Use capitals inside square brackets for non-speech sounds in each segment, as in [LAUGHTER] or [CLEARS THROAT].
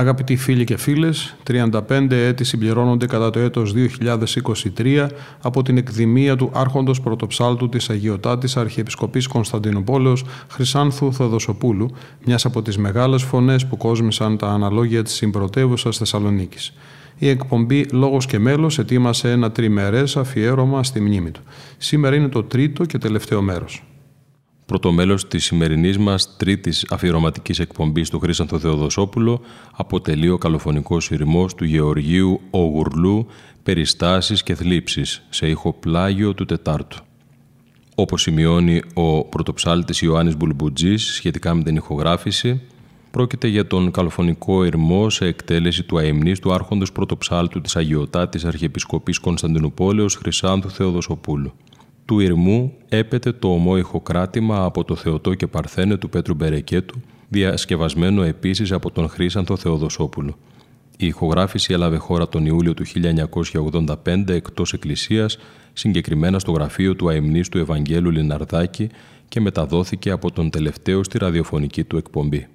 Αγαπητοί φίλοι και φίλες, 35 έτη συμπληρώνονται κατά το έτος 2023 από την εκδημία του άρχοντος πρωτοψάλτου της Αγιωτάτης Αρχιεπισκοπής Κωνσταντινούπολεως Χρυσάνθου Θεοδοσοπούλου, μιας από τις μεγάλες φωνές που κόσμησαν τα αναλόγια της συμπρωτεύουσας Θεσσαλονίκης. Η εκπομπή «Λόγος και μέλος» ετοίμασε ένα τριμερές αφιέρωμα στη μνήμη του. Σήμερα είναι το τρίτο και τελευταίο μέρος πρώτο μέλος της σημερινής μας τρίτης αφιερωματικής εκπομπής του Χρήσανθο Θεοδοσόπουλο αποτελεί ο καλοφωνικός ηρμό του Γεωργίου Ογουρλού Περιστάσεις και θλίψεις σε ήχο πλάγιο του Τετάρτου. Όπως σημειώνει ο πρωτοψάλτης Ιωάννης Μπουλμπουτζής σχετικά με την ηχογράφηση, πρόκειται για τον καλοφωνικό ηρμό σε εκτέλεση του αιμνή του άρχοντος πρωτοψάλτου της Αγιωτάτη Αρχιεπισκοπής Κωνσταντινούπολεως Χρυσάνθου Θεοδοσοπούλου του Ιρμού έπεται το ομόηχο κράτημα από το Θεοτό και Παρθένε του Πέτρου Μπερεκέτου, διασκευασμένο επίσης από τον Χρήσανθο Θεοδοσόπουλο. Η ηχογράφηση έλαβε χώρα τον Ιούλιο του 1985 εκτός εκκλησίας, συγκεκριμένα στο γραφείο του αιμνής του Ευαγγέλου Λιναρδάκη και μεταδόθηκε από τον τελευταίο στη ραδιοφωνική του εκπομπή.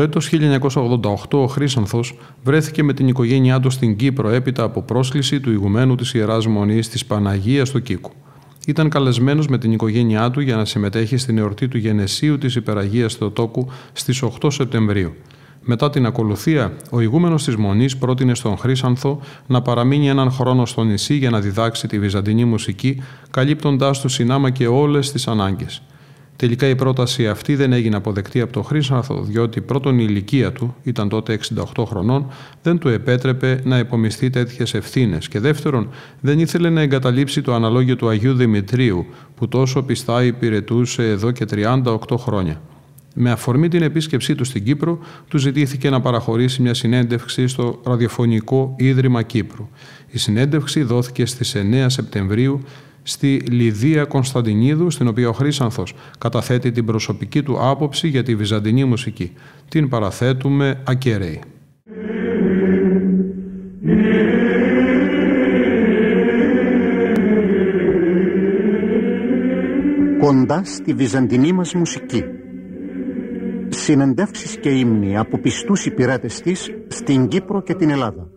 Έτος 1988 ο Χρύσανθος βρέθηκε με την οικογένειά του στην Κύπρο έπειτα από πρόσκληση του ηγουμένου της Ιεράς Μονής της Παναγίας του Κίκου. Ήταν καλεσμένος με την οικογένειά του για να συμμετέχει στην εορτή του γενεσίου της Υπεραγίας Θεοτόκου στις 8 Σεπτεμβρίου. Μετά την ακολουθία, ο ηγούμενος της Μονής πρότεινε στον Χρύσανθο να παραμείνει έναν χρόνο στο νησί για να διδάξει τη βυζαντινή μουσική, καλύπτοντάς του συνάμα και όλες τις ανάγκες. Τελικά η πρόταση αυτή δεν έγινε αποδεκτή από τον Χρήσανθο, διότι πρώτον η ηλικία του, ήταν τότε 68 χρονών, δεν του επέτρεπε να υπομειστεί τέτοιες ευθύνες και δεύτερον δεν ήθελε να εγκαταλείψει το αναλόγιο του Αγίου Δημητρίου, που τόσο πιστά υπηρετούσε εδώ και 38 χρόνια. Με αφορμή την επίσκεψή του στην Κύπρο, του ζητήθηκε να παραχωρήσει μια συνέντευξη στο Ραδιοφωνικό Ίδρυμα Κύπρου. Η συνέντευξη δόθηκε στις 9 Σεπτεμβρίου στη Λιδία Κωνσταντινίδου, στην οποία ο Χρύσανθος καταθέτει την προσωπική του άποψη για τη βυζαντινή μουσική. Την παραθέτουμε ακεραίη. Κοντά στη βυζαντινή μας μουσική. Συνεντεύξεις και ύμνοι από πιστούς υπηρέτες της στην Κύπρο και την Ελλάδα.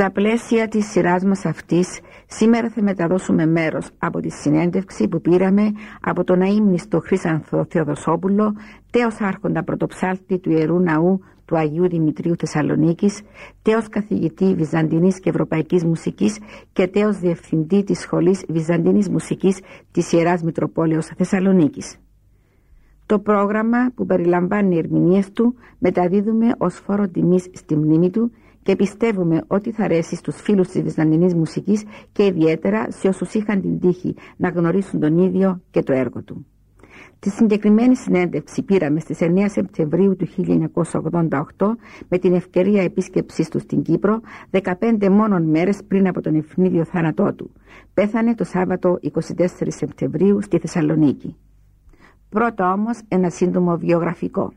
Στα πλαίσια της σειράς μας αυτής, σήμερα θα μεταδώσουμε μέρος από τη συνέντευξη που πήραμε από τον αείμνηστο Χρυσανθό Θεοδοσόπουλο, τέος άρχοντα πρωτοψάλτη του Ιερού Ναού του Αγίου Δημητρίου Θεσσαλονίκης, τέος καθηγητή Βυζαντινής και Ευρωπαϊκής Μουσικής και τέος διευθυντή της Σχολής Βυζαντινής Μουσικής της Ιεράς Μητροπόλεως Θεσσαλονίκης. Το πρόγραμμα που περιλαμβάνει ερμηνείες του μεταδίδουμε ως φόρο τιμής στη μνήμη του και πιστεύουμε ότι θα αρέσει στους φίλους της Βυζαντινής μουσικής και ιδιαίτερα σε όσους είχαν την τύχη να γνωρίσουν τον ίδιο και το έργο του. Τη συγκεκριμένη συνέντευξη πήραμε στις 9 Σεπτεμβρίου του 1988 με την ευκαιρία επίσκεψής του στην Κύπρο 15 μόνον μέρες πριν από τον ευνίδιο θάνατό του. Πέθανε το Σάββατο 24 Σεπτεμβρίου στη Θεσσαλονίκη. Πρώτα όμως ένα σύντομο βιογραφικό.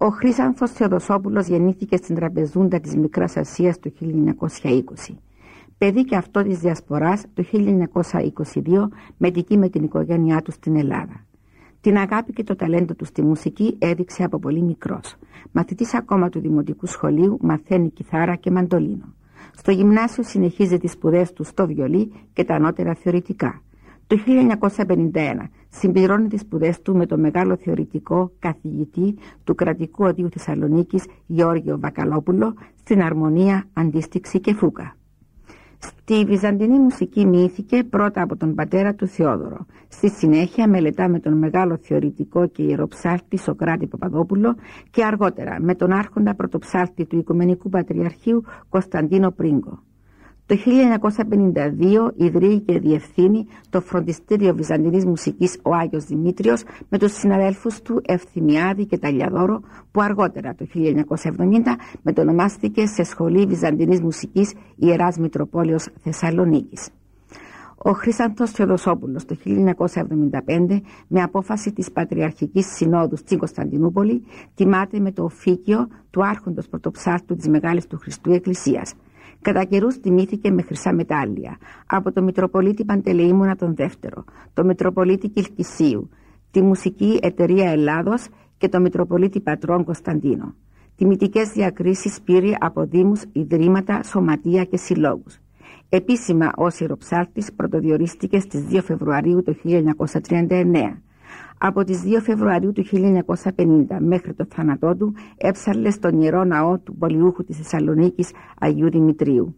Ο Χρύσανθος Θεοδοσόπουλος γεννήθηκε στην τραπεζούντα της Μικράς Ασίας το 1920. Παιδί και αυτό της Διασποράς το 1922 μετική με την οικογένειά του στην Ελλάδα. Την αγάπη και το ταλέντο του στη μουσική έδειξε από πολύ μικρός. Μαθητής ακόμα του Δημοτικού Σχολείου μαθαίνει κιθάρα και μαντολίνο. Στο γυμνάσιο συνεχίζει τις σπουδές του στο βιολί και τα ανώτερα θεωρητικά. Το 1951 συμπληρώνει τις σπουδές του με το μεγάλο θεωρητικό καθηγητή του Κρατικού Οδείου Θεσσαλονίκης Γεώργιο Βακαλόπουλο στην αρμονία, αντίστοιξη και φούκα. Στη βυζαντινή μουσική μύθηκε πρώτα από τον πατέρα του Θεόδωρο. Στη συνέχεια μελετά με τον μεγάλο θεωρητικό και ιεροψάλτη Σοκράτη Παπαδόπουλο και αργότερα με τον άρχοντα πρωτοψάλτη του Οικουμενικού Πατριαρχείου Κωνσταντίνο Πρίγκο. Το 1952 ιδρύει και διευθύνει το φροντιστήριο Βυζαντινής Μουσικής ο Άγιος Δημήτριος με τους συναδέλφους του Ευθυμιάδη και Ταλιαδόρο που αργότερα το 1970 μετονομάστηκε σε Σχολή Βυζαντινής Μουσικής Ιεράς Μητροπόλεως Θεσσαλονίκης. Ο Χρυσαντός Θεοδοσόπουλος το 1975 με απόφαση της Πατριαρχικής Συνόδου στην Κωνσταντινούπολη τιμάται με το οφίκιο του άρχοντος πρωτοψάρτου της Μεγάλης του Χριστού Εκκλησίας – Κατά καιρούς τιμήθηκε με χρυσά μετάλλια από το Μητροπολίτη Παντελεήμουνα τον Δεύτερο, το Μητροπολίτη Κιλκυσίου, τη Μουσική Εταιρεία Ελλάδος και το Μητροπολίτη Πατρών Κωνσταντίνο. Τιμητικές διακρίσεις πήρε από Δήμους, Ιδρύματα, Σωματεία και Συλλόγους. Επίσημα ως ιεροψάρτη πρωτοδιορίστηκε στις 2 Φεβρουαρίου του 1939. Από τις 2 Φεβρουαρίου του 1950 μέχρι το θάνατό του έψαλε στον Ιερό Ναό του Πολιούχου της Θεσσαλονίκης Αγίου Δημητρίου.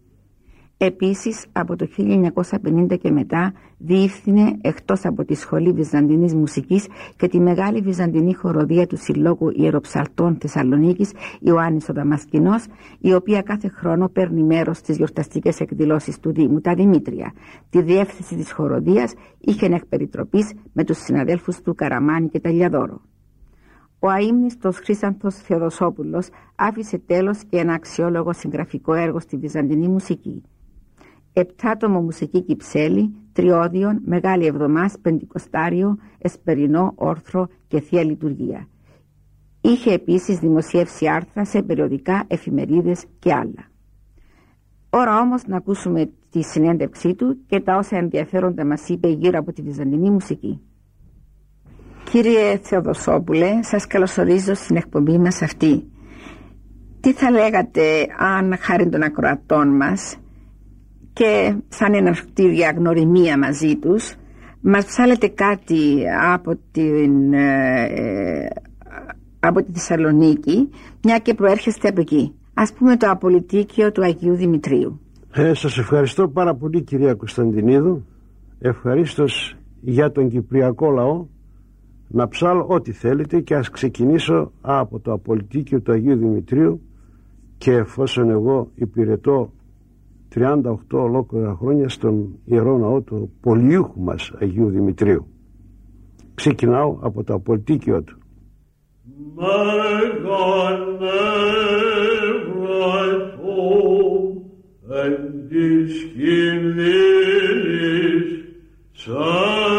Επίσης από το 1950 και μετά διεύθυνε εκτός από τη Σχολή Βυζαντινής Μουσικής και τη Μεγάλη Βυζαντινή Χοροδία του Συλλόγου Ιεροψαλτών Θεσσαλονίκης Ιωάννης ο Δαμασκηνός η οποία κάθε χρόνο παίρνει μέρος στις γιορταστικές εκδηλώσεις του Δήμου τα Δημήτρια. Τη διεύθυνση της χοροδίας είχε εκ περιτροπής με τους συναδέλφους του Καραμάνη και Ταλιαδόρο. Ο αείμνηστος Χρύσανθος Θεοδοσόπουλος άφησε τέλος και ένα αξιόλογο συγγραφικό έργο στη Βυζαντινή μουσική επτάτομο μουσική κυψέλη, τριώδιον, μεγάλη εβδομάς, πεντηκοστάριο, εσπερινό, όρθρο και θεία λειτουργία. Είχε επίσης δημοσιεύσει άρθρα σε περιοδικά, εφημερίδες και άλλα. Ώρα όμως να ακούσουμε τη συνέντευξή του και τα όσα ενδιαφέροντα μας είπε γύρω από τη βυζαντινή μουσική. Κύριε Θεοδοσόπουλε, σας καλωσορίζω στην εκπομπή μας αυτή. Τι θα λέγατε αν χάρη των ακροατών μας και σαν εναρκτήρια γνωριμία μαζί τους μας ψάλετε κάτι από την, ε, από τη Θεσσαλονίκη μια και προέρχεστε από εκεί. Ας πούμε το απολυτίκιο του Αγίου Δημητρίου. Ε, Σας ευχαριστώ πάρα πολύ κυρία Κωνσταντινίδου. Ευχαρίστως για τον Κυπριακό λαό να ψάλω ό,τι θέλετε και ας ξεκινήσω από το απολυτίκιο του Αγίου Δημητρίου και εφόσον εγώ υπηρετώ 38 ολόκληρα χρόνια στον Ιερό Ναό του πολιούχου μας Αγίου Δημητρίου. Ξεκινάω από το απολτίκιο του. εν σαν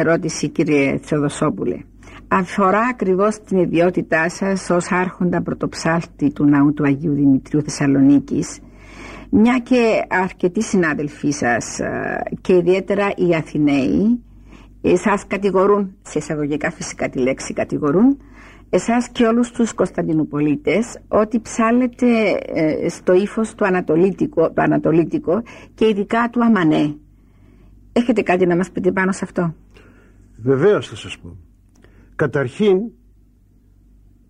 ερώτηση κύριε Θεοδοσόπουλε αφορά ακριβώς την ιδιότητά σας ως άρχοντα πρωτοψάλτη του ναού του Αγίου Δημητρίου Θεσσαλονίκης μια και αρκετοί συνάδελφοί σας ε, και ιδιαίτερα οι Αθηναίοι εσάς κατηγορούν, σε εισαγωγικά φυσικά τη λέξη κατηγορούν εσάς και όλους τους Κωνσταντινουπολίτες ότι ψάλετε ε, στο ύφος του ανατολίτικο, το ανατολίτικο και ειδικά του Αμανέ. Έχετε κάτι να μας πείτε πάνω σε αυτό; Βεβαίως θα σας πω. Καταρχήν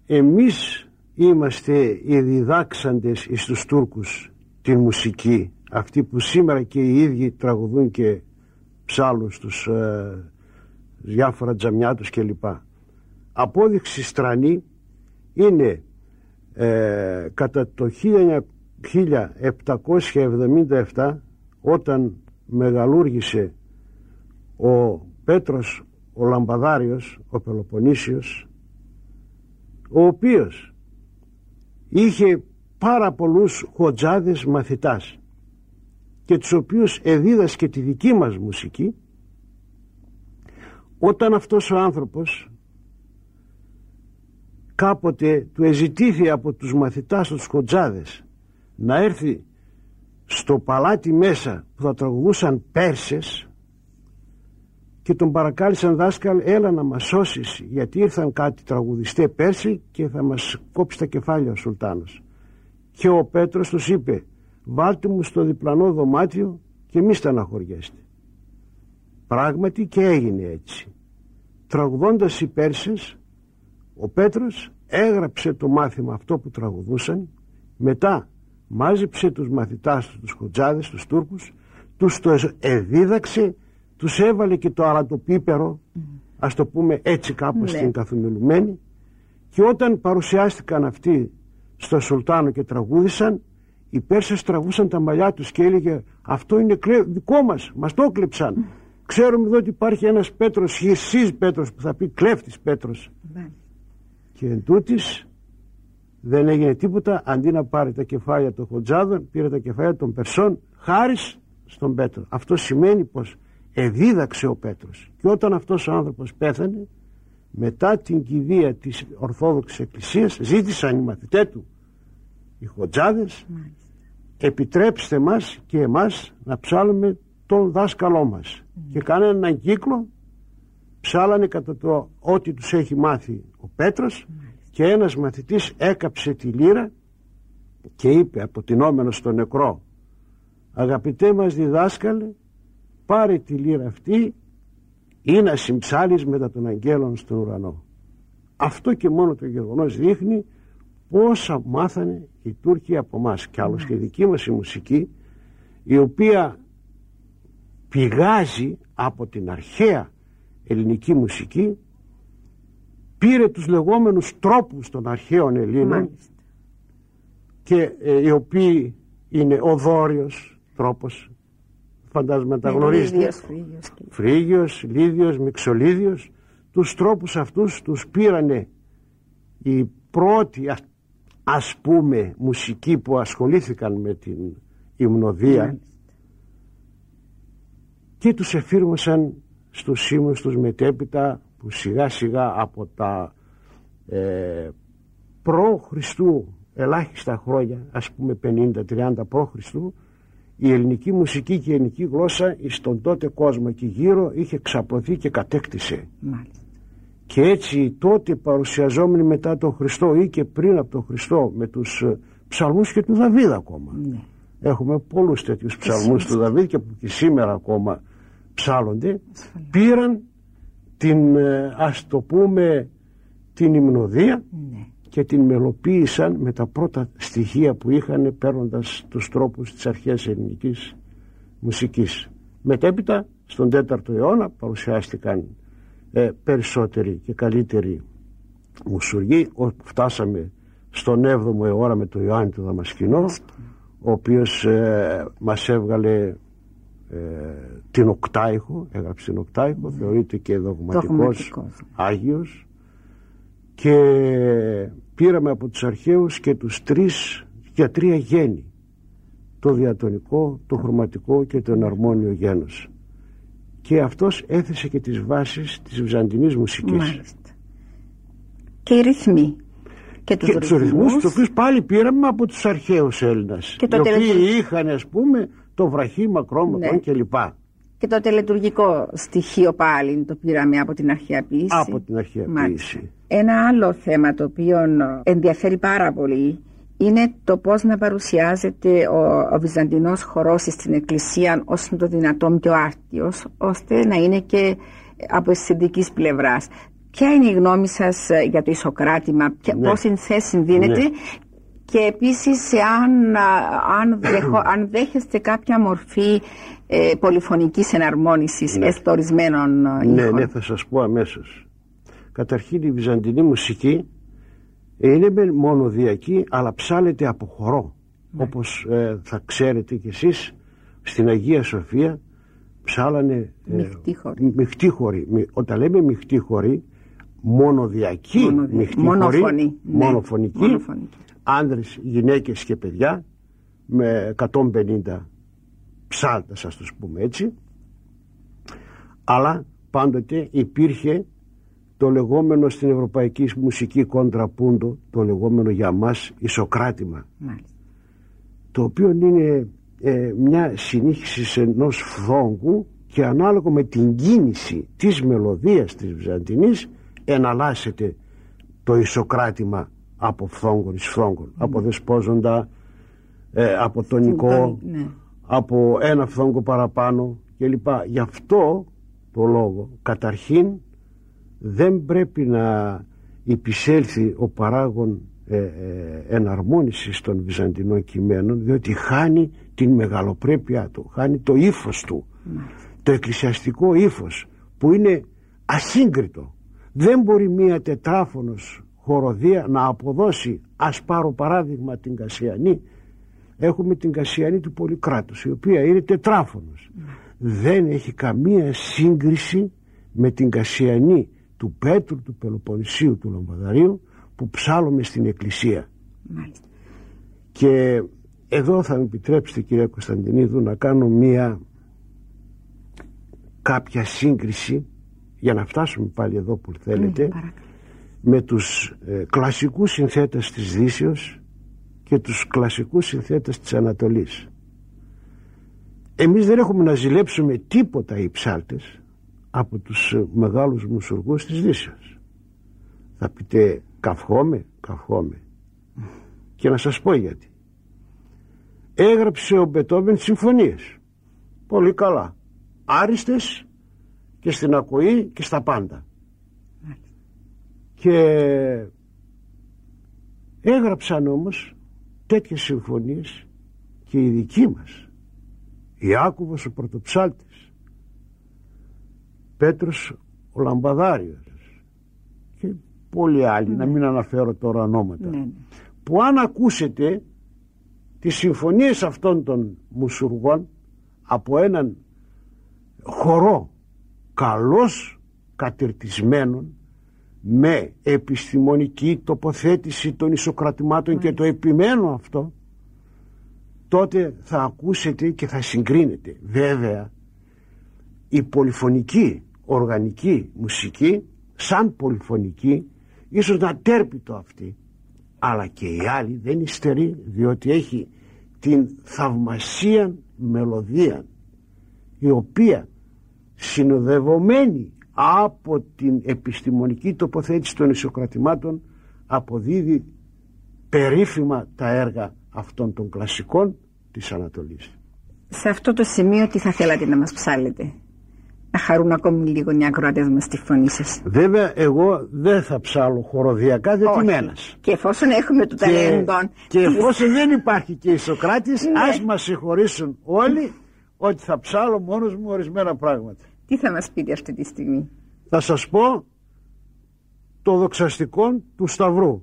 εμείς είμαστε οι διδάξαντες εις τους Τούρκους την μουσική αυτή που σήμερα και οι ίδιοι τραγουδούν και ψάλουν στους ε, διάφορα τζαμιά τους κλπ. Απόδειξη στρανή είναι ε, κατά το 1777 όταν μεγαλούργησε ο Πέτρος ο Λαμπαδάριος, ο Πελοποννήσιος ο οποίος είχε πάρα πολλούς χοντζάδες μαθητάς και τους οποίους εδίδασκε τη δική μας μουσική όταν αυτός ο άνθρωπος κάποτε του εζητήθη από τους μαθητάς τους χοντζάδες να έρθει στο παλάτι μέσα που θα τραγουδούσαν Πέρσες και τον παρακάλεσαν δάσκαλ έλα να μας σώσεις γιατί ήρθαν κάτι τραγουδιστέ Πέρσι και θα μας κόψει τα κεφάλια ο Σουλτάνος και ο Πέτρος τους είπε βάλτε μου στο διπλανό δωμάτιο και μη στεναχωριέστε πράγματι και έγινε έτσι. Τραγουδώντας οι Πέρσες ο Πέτρος έγραψε το μάθημα αυτό που τραγουδούσαν μετά μάζεψε τους μαθητάς του τους χοντζάδες, τους Τούρκους τους το εδίδαξε τους έβαλε και το αρατοπίπερο mm. ας το πούμε έτσι κάπως ναι. στην καθομιλουμένη και όταν παρουσιάστηκαν αυτοί στο Σουλτάνο και τραγούδησαν οι Πέρσες τραβούσαν τα μαλλιά τους και έλεγε αυτό είναι δικό μας, μας το κλέψαν mm. ξέρουμε εδώ ότι υπάρχει ένας Πέτρος χυσής Πέτρος που θα πει κλέφτης Πέτρος mm. και εν τούτης, δεν έγινε τίποτα αντί να πάρει τα κεφάλια των Χοντζάδων πήρε τα κεφάλια των Περσών χάρης στον Πέτρο αυτό σημαίνει πως εδίδαξε ο Πέτρος. Και όταν αυτός ο άνθρωπος πέθανε μετά την κηδεία της Ορθόδοξης Εκκλησίας ζήτησαν οι μαθητές του οι χοντζάδες επιτρέψτε μας και εμάς να ψάλουμε τον δάσκαλό μας και κάνανε έναν κύκλο ψάλανε κατά το ό,τι τους έχει μάθει ο Πέτρος και ένας μαθητής έκαψε τη λύρα και είπε αποτινόμενος στο νεκρό αγαπητέ μας διδάσκαλε πάρε τη λύρα αυτή ή να συμψάλεις μετά των αγγέλων στον ουρανό. Αυτό και μόνο το γεγονός δείχνει πόσα μάθανε οι Τούρκοι από εμά και άλλως και δική μας η μουσική η οποία πηγάζει από την αρχαία ελληνική μουσική πήρε τους λεγόμενους τρόπους των αρχαίων Ελλήνων και ε, οι οποίοι είναι ο δόριος τρόπος φαντάζομαι τα γνωρίζετε. Φρίγιος, Λίδιος, Μιξολίδιος τους τρόπους αυτούς τους πήρανε οι πρώτοι ας πούμε μουσικοί που ασχολήθηκαν με την υμνοδία και τους εφήρμοσαν στους σήμους τους μετέπειτα που σιγά σιγά από τα ε, προ Χριστού ελάχιστα χρόνια ας πούμε 50-30 προ Χριστού η ελληνική μουσική και η ελληνική γλώσσα στον τότε κόσμο και γύρω είχε ξαπλωθεί και κατέκτησε. Μάλιστα. Και έτσι τότε παρουσιαζόμενοι μετά τον Χριστό ή και πριν από τον Χριστό με τους ε, ψαλμούς και του Δαβίδ ακόμα. Ναι. Έχουμε πολλούς τέτοιους ψαλμούς του Δαβίδ και που και σήμερα ακόμα ψάλλονται. Πήραν την ε, ας το πούμε την υμνοδία ναι και την μελοποίησαν με τα πρώτα στοιχεία που είχαν παίρνοντας τους τρόπους της αρχαίας ελληνικής μουσικής. Μετέπειτα στον 4ο αιώνα παρουσιάστηκαν ε, περισσότεροι και καλύτεροι μουσουργοί φτάσαμε στον 7ο αιώνα με τον Ιωάννη του Δαμασκηνό ο οποίος ε, μας έβγαλε ε, την Οκτάιχο έγραψε την Οκτάιχο θεωρείται και δογματικός, δογματικός. Άγιος και πήραμε από τους αρχαίους και τους τρεις για τρία γέννη το διατονικό, το χρωματικό και το εναρμόνιο γένος και αυτός έθεσε και τις βάσεις της βυζαντινής μουσικής. Μάλιστα. Και οι ρυθμοί. Και τους, και τους ρυθμούς, τους οποίους πάλι πήραμε από τους αρχαίους Έλληνας. Και οι οποίοι είχαν ας πούμε το βραχή μακρό ναι. κλπ. Και το τελετουργικό στοιχείο πάλι το πήραμε από την αρχαία ποιήση. Από την αρχαία ποιήση. Ένα άλλο θέμα το οποίο ενδιαφέρει πάρα πολύ είναι το πώς να παρουσιάζεται ο, ο Βυζαντινός χορός στην Εκκλησία όσο το δυνατόν πιο άρτιος ώστε να είναι και από αισθητικής πλευράς. Ποια είναι η γνώμη σας για το ισοκράτημα, ναι. πόση θέση δίνεται; Ναι. και επίσης αν, αν, [CLEARS THROAT] αν δέχεστε κάποια μορφή ε, πολυφωνικής εναρμόνισης ναι. εστορισμένων Ναι, ναι, θα σας πω αμέσως. Καταρχήν η Βυζαντινή μουσική είναι μονοδιακή αλλά ψάλεται από χορό. Ναι. Όπως ε, θα ξέρετε κι εσείς στην Αγία Σοφία ψάλανε ε, μειχτή χωρί. Όταν λέμε μειχτή χωρί, μονοδιακή Μονοδια... μειχτή Μονοφωνή, ναι. μονοφωνική, μονοφωνική, άνδρες, γυναίκες και παιδιά με 150 ψάλτες ας το πούμε έτσι αλλά πάντοτε υπήρχε το λεγόμενο στην ευρωπαϊκή μουσική κοντραπούντο το λεγόμενο για μας ισοκράτημα το οποίο είναι ε, μια συνήχιση ενός φθόγκου και ανάλογα με την κίνηση της μελωδίας της Βυζαντινής εναλλάσσεται το ισοκράτημα από φθόγκων εις φθόγκων από δεσπόζοντα ε, από τονικό ναι. από ένα φθόγκο παραπάνω κλπ. Γι' αυτό το λόγο καταρχήν δεν πρέπει να υπησέλθει ο παράγων ε, ε, εναρμόνισης των βυζαντινών κειμένων διότι χάνει την μεγαλοπρέπειά του χάνει το ύφος του. Το εκκλησιαστικό ύφος που είναι ασύγκριτο. Δεν μπορεί μία τετράφωνος χοροδία να αποδώσει ας πάρω παράδειγμα την Κασιανή. Έχουμε την Κασιανή του Πολυκράτους η οποία είναι τετράφωνος. Δεν έχει καμία σύγκριση με την Κασιανή του Πέτρου, του Πελοποννησίου, του Λαμπαδαρίου που ψάλλουμε στην Εκκλησία. Και εδώ θα μου επιτρέψετε κυρία Κωνσταντινίδου να κάνω μία κάποια σύγκριση για να φτάσουμε πάλι εδώ που θέλετε ναι, με τους ε, κλασικούς συνθέτες της Δύσεως και τους κλασικούς συνθέτες της Ανατολής. Εμείς δεν έχουμε να ζηλέψουμε τίποτα οι ψάλτες από τους ε, μεγάλους μουσουργούς της Δύσεως. Θα πείτε καυχόμαι, καυχόμαι. Και να σας πω γιατί. Έγραψε ο Μπετόβεν συμφωνίες. Πολύ καλά. Άριστες και στην ακοή και στα πάντα. Και έγραψαν όμως τέτοιες συμφωνίες και οι δικοί μας. Ιάκωβος ο πρωτοψάλτης Πέτρος ο Λαμπαδάριος και πολλοί άλλοι, να ναι. μην αναφέρω τώρα ονόματα ναι, ναι. που αν ακούσετε τις συμφωνίες αυτών των μουσουργών από έναν χορό καλός κατηρτισμένων με επιστημονική τοποθέτηση των ισοκρατημάτων και το επιμένω αυτό τότε θα ακούσετε και θα συγκρίνετε βέβαια η πολυφωνική οργανική μουσική σαν πολυφωνική ίσως να τέρπιτο αυτή αλλά και η άλλη δεν υστερεί διότι έχει την θαυμασία μελωδία η οποία συνοδευομένη από την επιστημονική τοποθέτηση των ισοκρατημάτων αποδίδει περίφημα τα έργα αυτών των κλασικών της Ανατολής. Σε αυτό το σημείο τι θα θέλατε να μας ψάλετε; Να χαρούν ακόμη λίγο οι ακροατές μας τη φωνή σας. Βέβαια εγώ δεν θα ψάλω χοροδιακά μένας. Και εφόσον έχουμε το ταλέντο. Και εφόσον δεν υπάρχει και η Σοκράτης ναι. ας μας συγχωρήσουν όλοι ότι θα ψάλω μόνος μου ορισμένα πράγματα. Τι θα μας πείτε αυτή τη στιγμή; Θα σας πω το δοξαστικό του Σταυρού.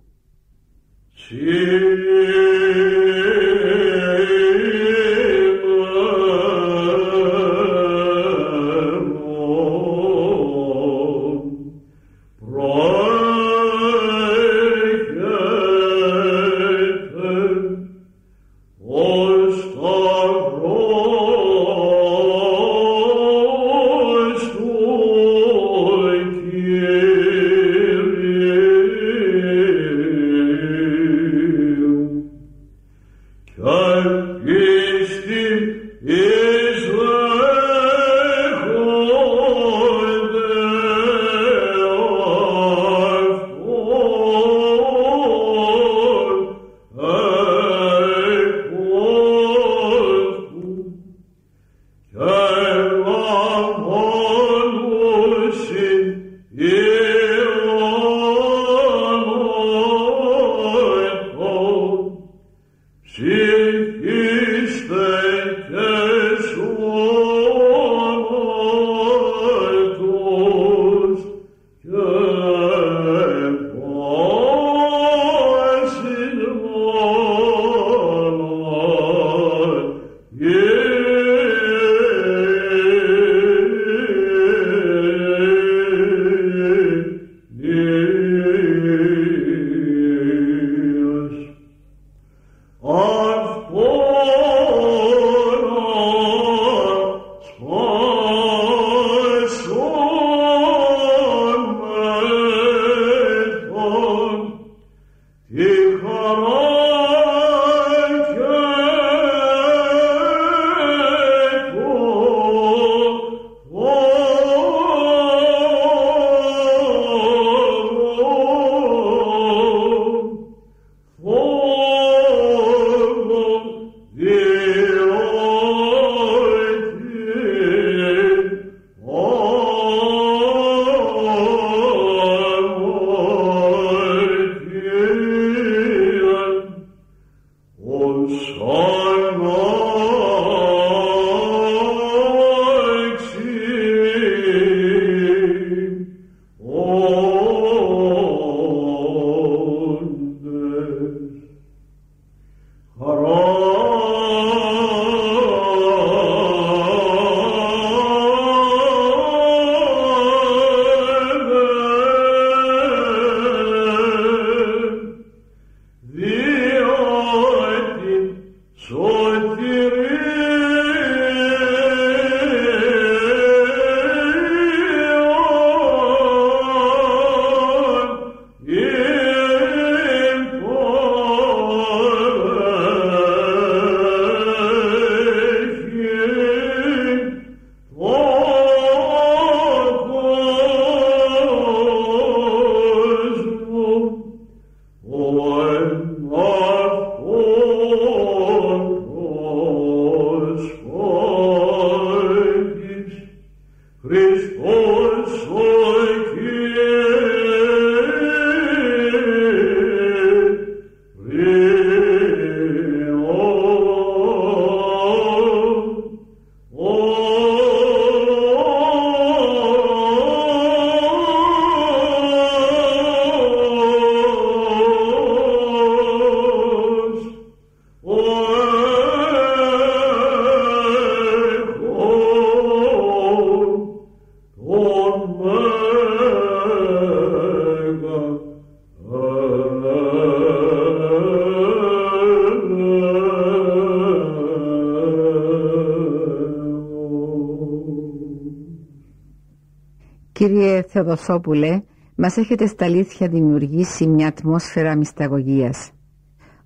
Κύριε Θεοδοσόπουλε, μας έχετε στα αλήθεια δημιουργήσει μια ατμόσφαιρα μυσταγωγίας.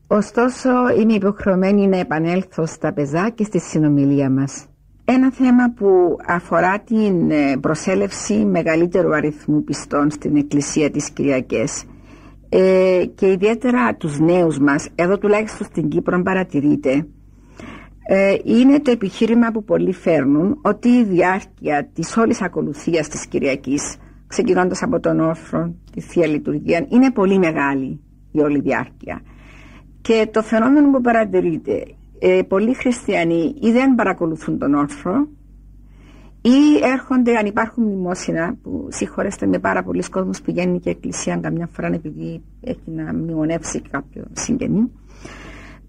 Ωστόσο, είμαι υποχρεωμένη να επανέλθω στα πεζά και στη συνομιλία μας. Ένα θέμα που αφορά την ε, προσέλευση μεγαλύτερου αριθμού πιστών στην Εκκλησία της Κυριακές ε, και ιδιαίτερα τους νέους μας, εδώ τουλάχιστον στην Κύπρο παρατηρείται ε, είναι το επιχείρημα που πολλοί φέρνουν ότι η διάρκεια της όλης ακολουθίας της Κυριακής ξεκινώντας από τον όρθρο, τη Θεία Λειτουργία είναι πολύ μεγάλη η όλη διάρκεια. Και το φαινόμενο που παρατηρείται ε, πολλοί χριστιανοί ή δεν παρακολουθούν τον όρθρο ή έρχονται αν υπάρχουν μνημόσυνα που συγχωρέστε με πάρα πολλοί κόσμος πηγαίνει και εκκλησία καμιά φορά επειδή έχει να μνημονεύσει κάποιο συγγενή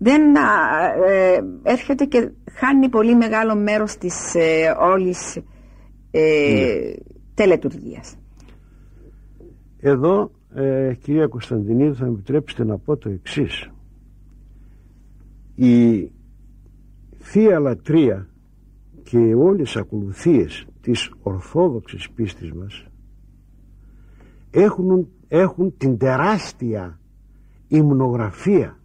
δεν ε, έρχεται και χάνει πολύ μεγάλο μέρος της ε, όλης ε, τελετουργίας. Εδώ, ε, κυρία Κωνσταντινίδου, θα με επιτρέψετε να πω το εξής. Η Θεία Λατρεία και όλες οι ακολουθίες της Ορθόδοξης πίστης μας έχουν, έχουν την τεράστια υμνογραφία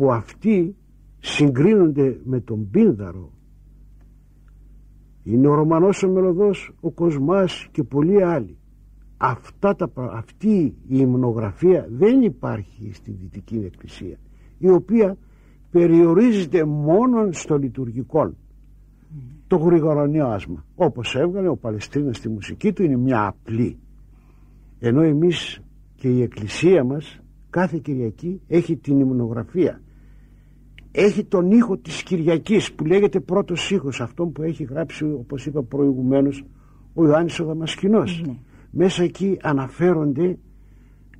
που αυτοί συγκρίνονται με τον Πίνδαρο. Είναι ο Ρωμανός ο Μελωδός, ο Κοσμάς και πολλοί άλλοι. Αυτά τα, αυτή η υμνογραφία δεν υπάρχει στη Δυτική Εκκλησία η οποία περιορίζεται μόνο στο λειτουργικό. Το γρηγορονίο άσμα όπως έβγαλε ο Παλαιστίνας στη μουσική του είναι μια απλή. Ενώ εμείς και η Εκκλησία μας κάθε Κυριακή έχει την υμνογραφία έχει τον ήχο της Κυριακής που λέγεται πρώτος ήχος αυτό που έχει γράψει όπως είπα προηγουμένως ο Ιωάννης ο Δαμασκηνός ναι. μέσα εκεί αναφέρονται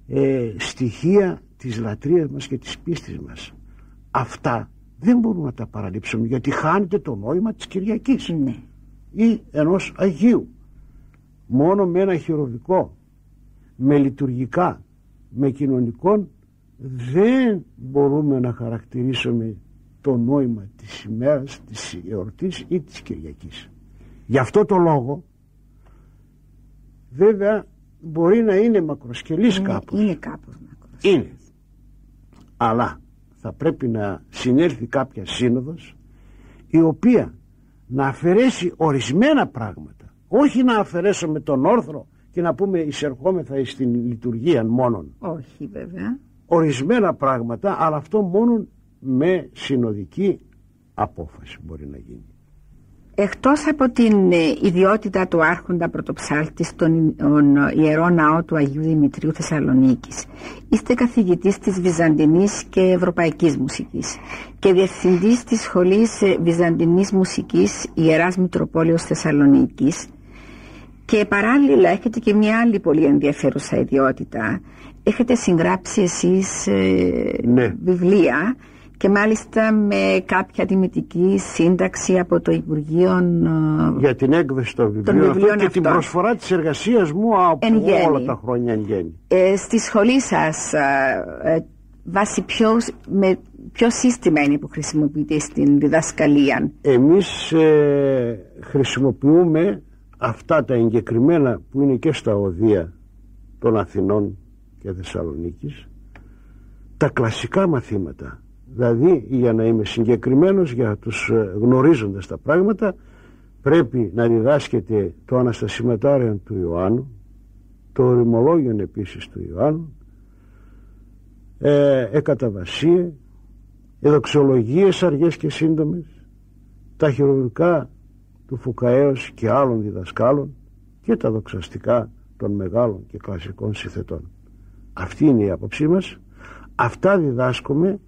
ε, στοιχεία της λατρείας μας και της πίστης μας αυτά δεν μπορούμε να τα παραλείψουμε γιατί χάνεται το νόημα της Κυριακής ναι. ή ενός Αγίου μόνο με ένα χειροβικό με λειτουργικά με κοινωνικών δεν μπορούμε να χαρακτηρίσουμε το νόημα της ημέρας, της εορτής ή της Κυριακής. Γι' αυτό το λόγο βέβαια μπορεί να είναι μακροσκελής είναι, κάπως. Είναι κάπως μακροσκελής. Είναι. Αλλά θα πρέπει να συνέλθει κάποια σύνοδος η οποία να αφαιρέσει ορισμένα πράγματα όχι να αφαιρέσουμε τον όρθρο και να πούμε εισερχόμεθα στην λειτουργία μόνον όχι βέβαια ορισμένα πράγματα αλλά αυτό μόνο με συνοδική απόφαση μπορεί να γίνει. Εκτός από την ε, ιδιότητα του άρχοντα πρωτοψάλτης στον Ιερό Ναό του Αγίου Δημητρίου Θεσσαλονίκης είστε καθηγητής της Βυζαντινής και Ευρωπαϊκής Μουσικής και διευθυντής της Σχολής ε, Βυζαντινής Μουσικής Ιεράς Μητροπόλεως Θεσσαλονίκης και παράλληλα έχετε και μια άλλη πολύ ενδιαφέρουσα ιδιότητα έχετε συγγράψει εσείς ε, ναι. βιβλία και μάλιστα με κάποια τιμητική σύνταξη από το Υπουργείο ε, για την έκδοση των βιβλίων, βιβλίων και την προσφορά της εργασίας μου από όλα τα χρόνια εν γέννη. Ε, στη σχολή σας ε, ε, βάσει ποιος, με ποιο σύστημα είναι που χρησιμοποιείτε στην διδασκαλία; Εμείς ε, χρησιμοποιούμε αυτά τα εγκεκριμένα που είναι και στα οδεία των Αθηνών και Θεσσαλονίκης τα κλασικά μαθήματα. Δηλαδή για να είμαι συγκεκριμένος για τους ε, γνωρίζοντας τα πράγματα πρέπει να διδάσκεται το Αναστασιματάριον του Ιωάννου το ρημολόγιο επίσης του Ιωάννου ε, εκαταβασίες εδοξολογίες αργές και σύντομες τα χειρουργικά του Φουκαέως και άλλων διδασκάλων και τα δοξαστικά των μεγάλων και κλασικών συθετών αυτή είναι η άποψή μας. Αυτά διδάσκουμε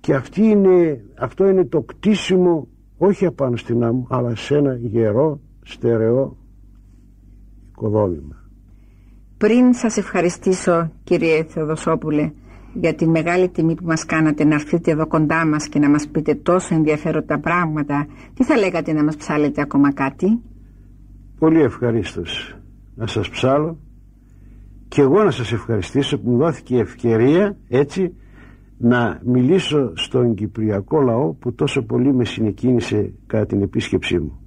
και αυτή είναι, αυτό είναι το κτίσιμο όχι απάνω στην άμμο αλλά σε ένα γερό στερεό οικοδόμημα. Πριν σας ευχαριστήσω κύριε Θεοδοσόπουλε για τη μεγάλη τιμή που μας κάνατε να έρθετε εδώ κοντά μας και να μας πείτε τόσο ενδιαφέροντα πράγματα τι θα λέγατε να μας ψάλετε ακόμα κάτι; Πολύ ευχαρίστως να σας ψάλω και εγώ να σας ευχαριστήσω που μου δόθηκε η ευκαιρία έτσι να μιλήσω στον Κυπριακό λαό που τόσο πολύ με συνεκίνησε κατά την επίσκεψή μου.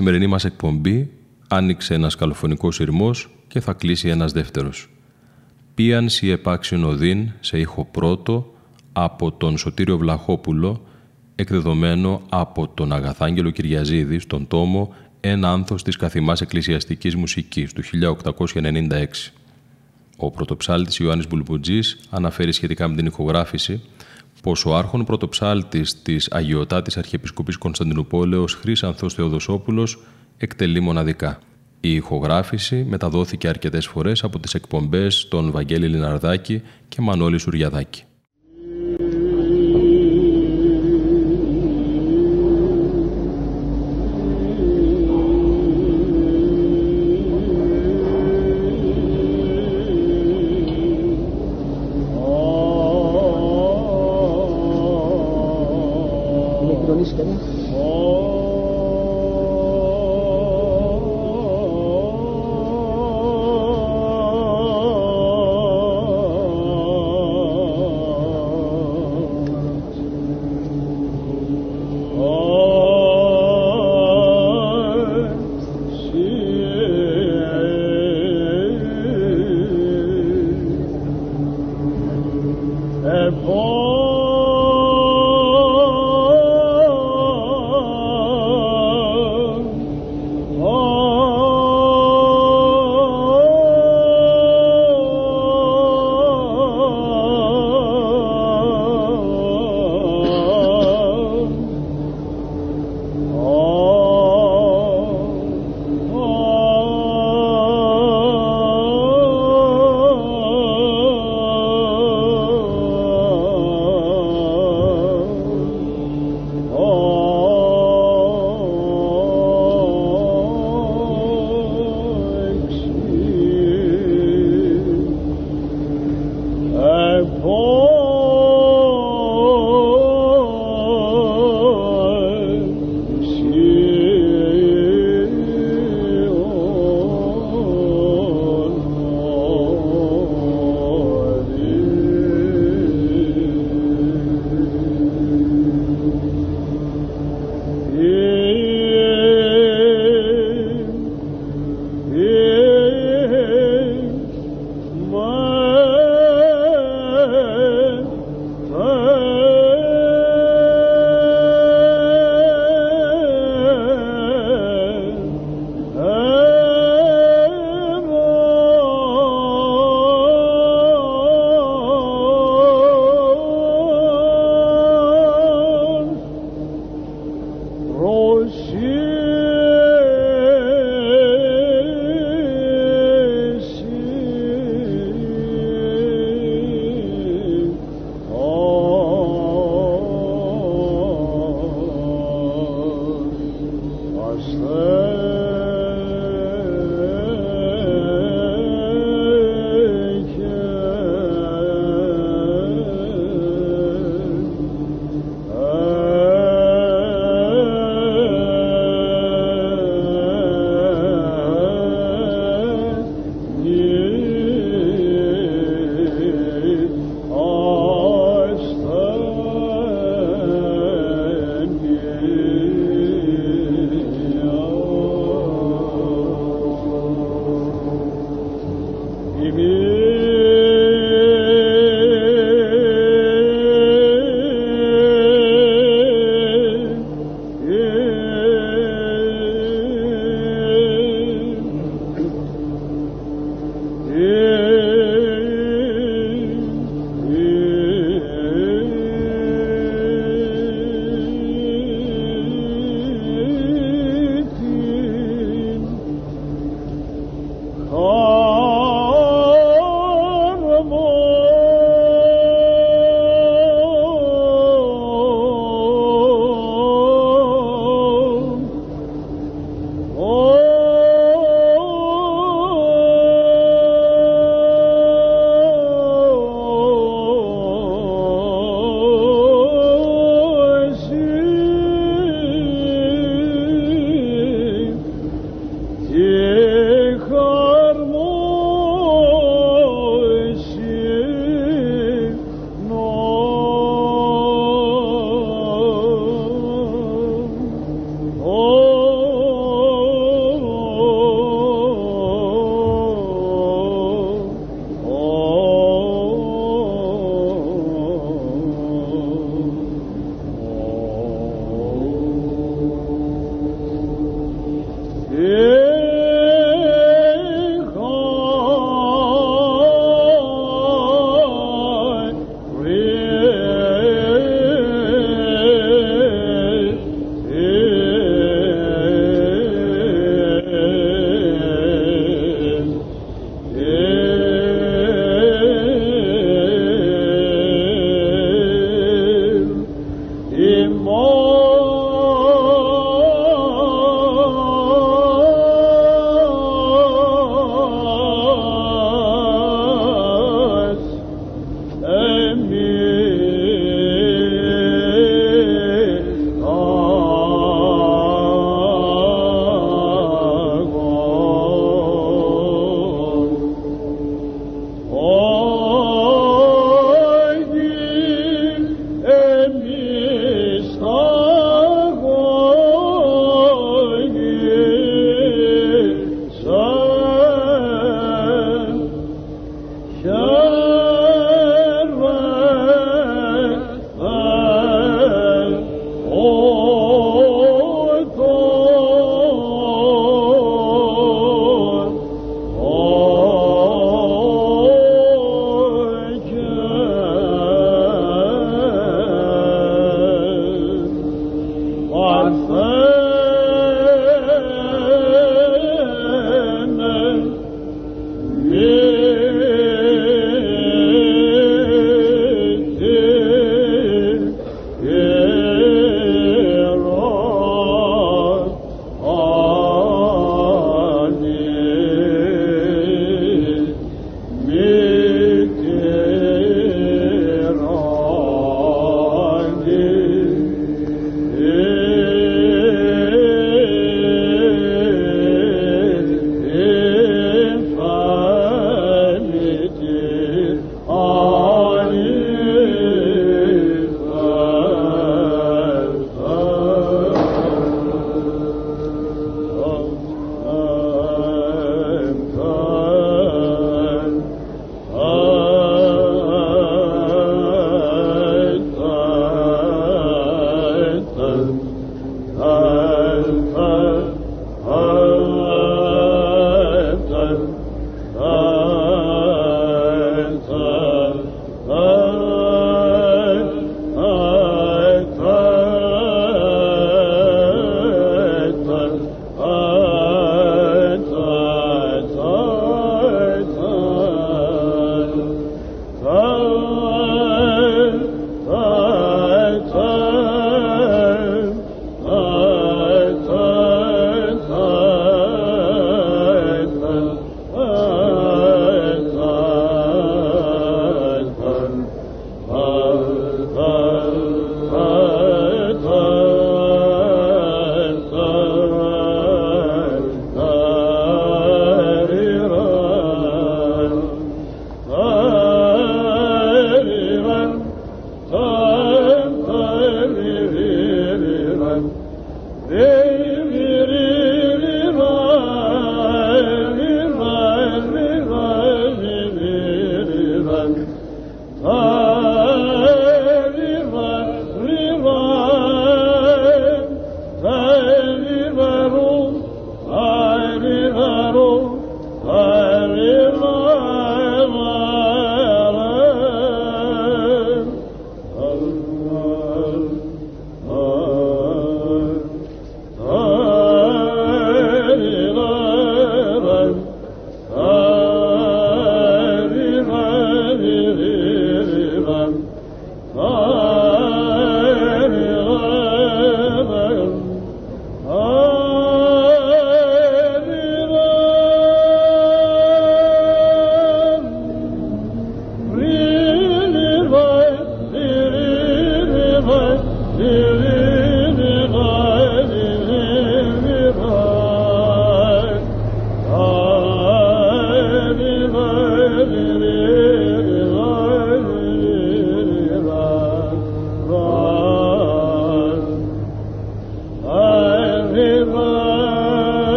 Σημερινή μας εκπομπή άνοιξε ένας καλοφωνικός ηρμός και θα κλείσει ένας δεύτερος. Πίαν σι επάξιον οδύν σε ήχο πρώτο από τον Σωτήριο Βλαχόπουλο εκδεδομένο από τον Αγαθάγγελο Κυριαζίδη στον τόμο «Ένα άνθος της καθημάς εκκλησιαστικής μουσικής» του 1896. Ο πρωτοψάλτης Ιωάννης Μπουλμπουτζής αναφέρει σχετικά με την ηχογράφηση πως ο άρχον πρωτοψάλτης της Αγιωτάτης Αρχιεπισκοπής Κωνσταντινούπολεως Χρύσανθος Θεοδοσόπουλος εκτελεί μοναδικά. Η ηχογράφηση μεταδόθηκε αρκετές φορές από τις εκπομπές των Βαγγέλη Λιναρδάκη και Μανώλη Σουριαδάκη.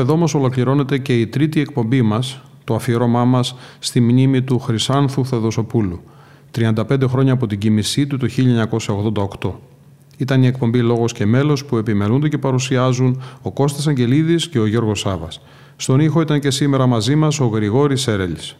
Εδώ όμως ολοκληρώνεται και η τρίτη εκπομπή μας, το αφιέρωμά μας στη μνήμη του Χρυσάνθου Θεδοσοπούλου, 35 χρόνια από την κοίμησή του το 1988. Ήταν η εκπομπή «Λόγος και μέλος» που επιμελούνται και παρουσιάζουν ο Κώστας Αγγελίδης και ο Γιώργος Σάβας. Στον ήχο ήταν και σήμερα μαζί μας ο Γρηγόρης Σέρελης.